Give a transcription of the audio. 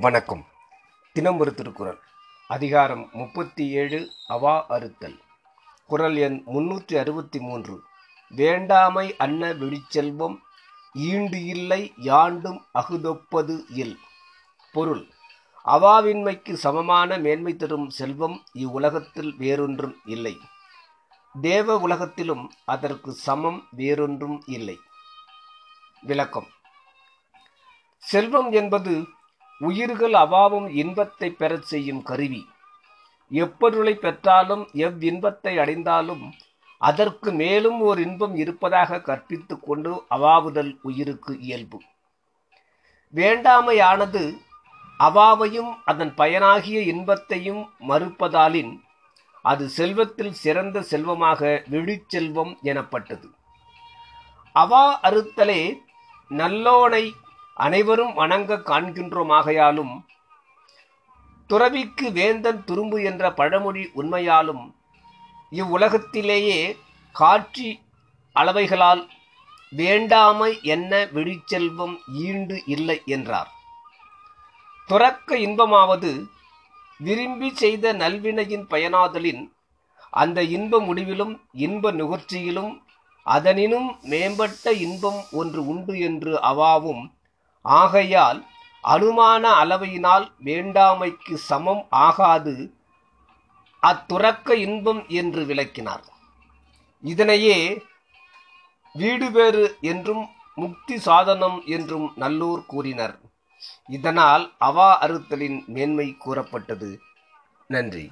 வணக்கம். தினம் ஒரு திருக்குறள். அதிகாரம் முப்பத்தி ஏழு அவா அறுத்தல். குரல் எண் முன்னூற்றி அறுபத்தி மூன்று. வேண்டாமை அன்ன விழிச்செல்வம் ஈண்டு இல்லை யாண்டும் அகுதொப்பது இல். பொருள். அவாவின்மைக்கு சமமான மேன்மை தரும் செல்வம் இவ்வுலகத்தில் வேறொன்றும் இல்லை. தேவ உலகத்திலும் அதற்கு சமம் வேறொன்றும் இல்லை. விளக்கம். செல்வம் என்பது உயிர்கள் அவாவும் இன்பத்தை பெறச் செய்யும் கருவி. எப்பொருளை பெற்றாலும் எவ்வின்பத்தை அடைந்தாலும் அதற்கு மேலும் ஓர் இன்பம் இருப்பதாக கற்பித்து கொண்டு அவாவுதல் உயிருக்கு இயல்பு. வேண்டாமையானது அவாவையும் அதன் பயனாகிய இன்பத்தையும் மறுப்பதாலின் அது செல்வத்தில் சிறந்த செல்வமாக விழிச்செல்வம் எனப்பட்டது. அவா அறுத்தலே நல்லோனை அனைவரும் வணங்க காண்கின்றோமாகையாலும் துறவிக்கு வேந்தன் துரும்பு என்ற பழமொழி உண்மையாலும் இவ்வுலகத்திலேயே காட்சி அளவைகளால் வேண்டாமை என்ன விழிச்செல்வம் ஈண்டு இல்லை என்றார். துறக்க இன்பமாவது விரும்பி செய்த நல்வினையின் பயனாதலின் அந்த இன்ப முடிவிலும் இன்ப நுகர்ச்சியிலும் அதனினும் மேம்பட்ட இன்பம் ஒன்று உண்டு என்று அவாவும் ஆகையால் அனுமான அளவையினால் வேண்டாமைக்கு சமம் ஆகாது. அத்துறக்க இன்பம் என்று விளக்கினார். இதனையே வீடுபேறு என்றும் முக்தி சாதனம் என்றும் நல்லூர் கூறினர். இதனால் அவா அறுத்தலின் மேன்மை கூறப்பட்டது. நன்றி.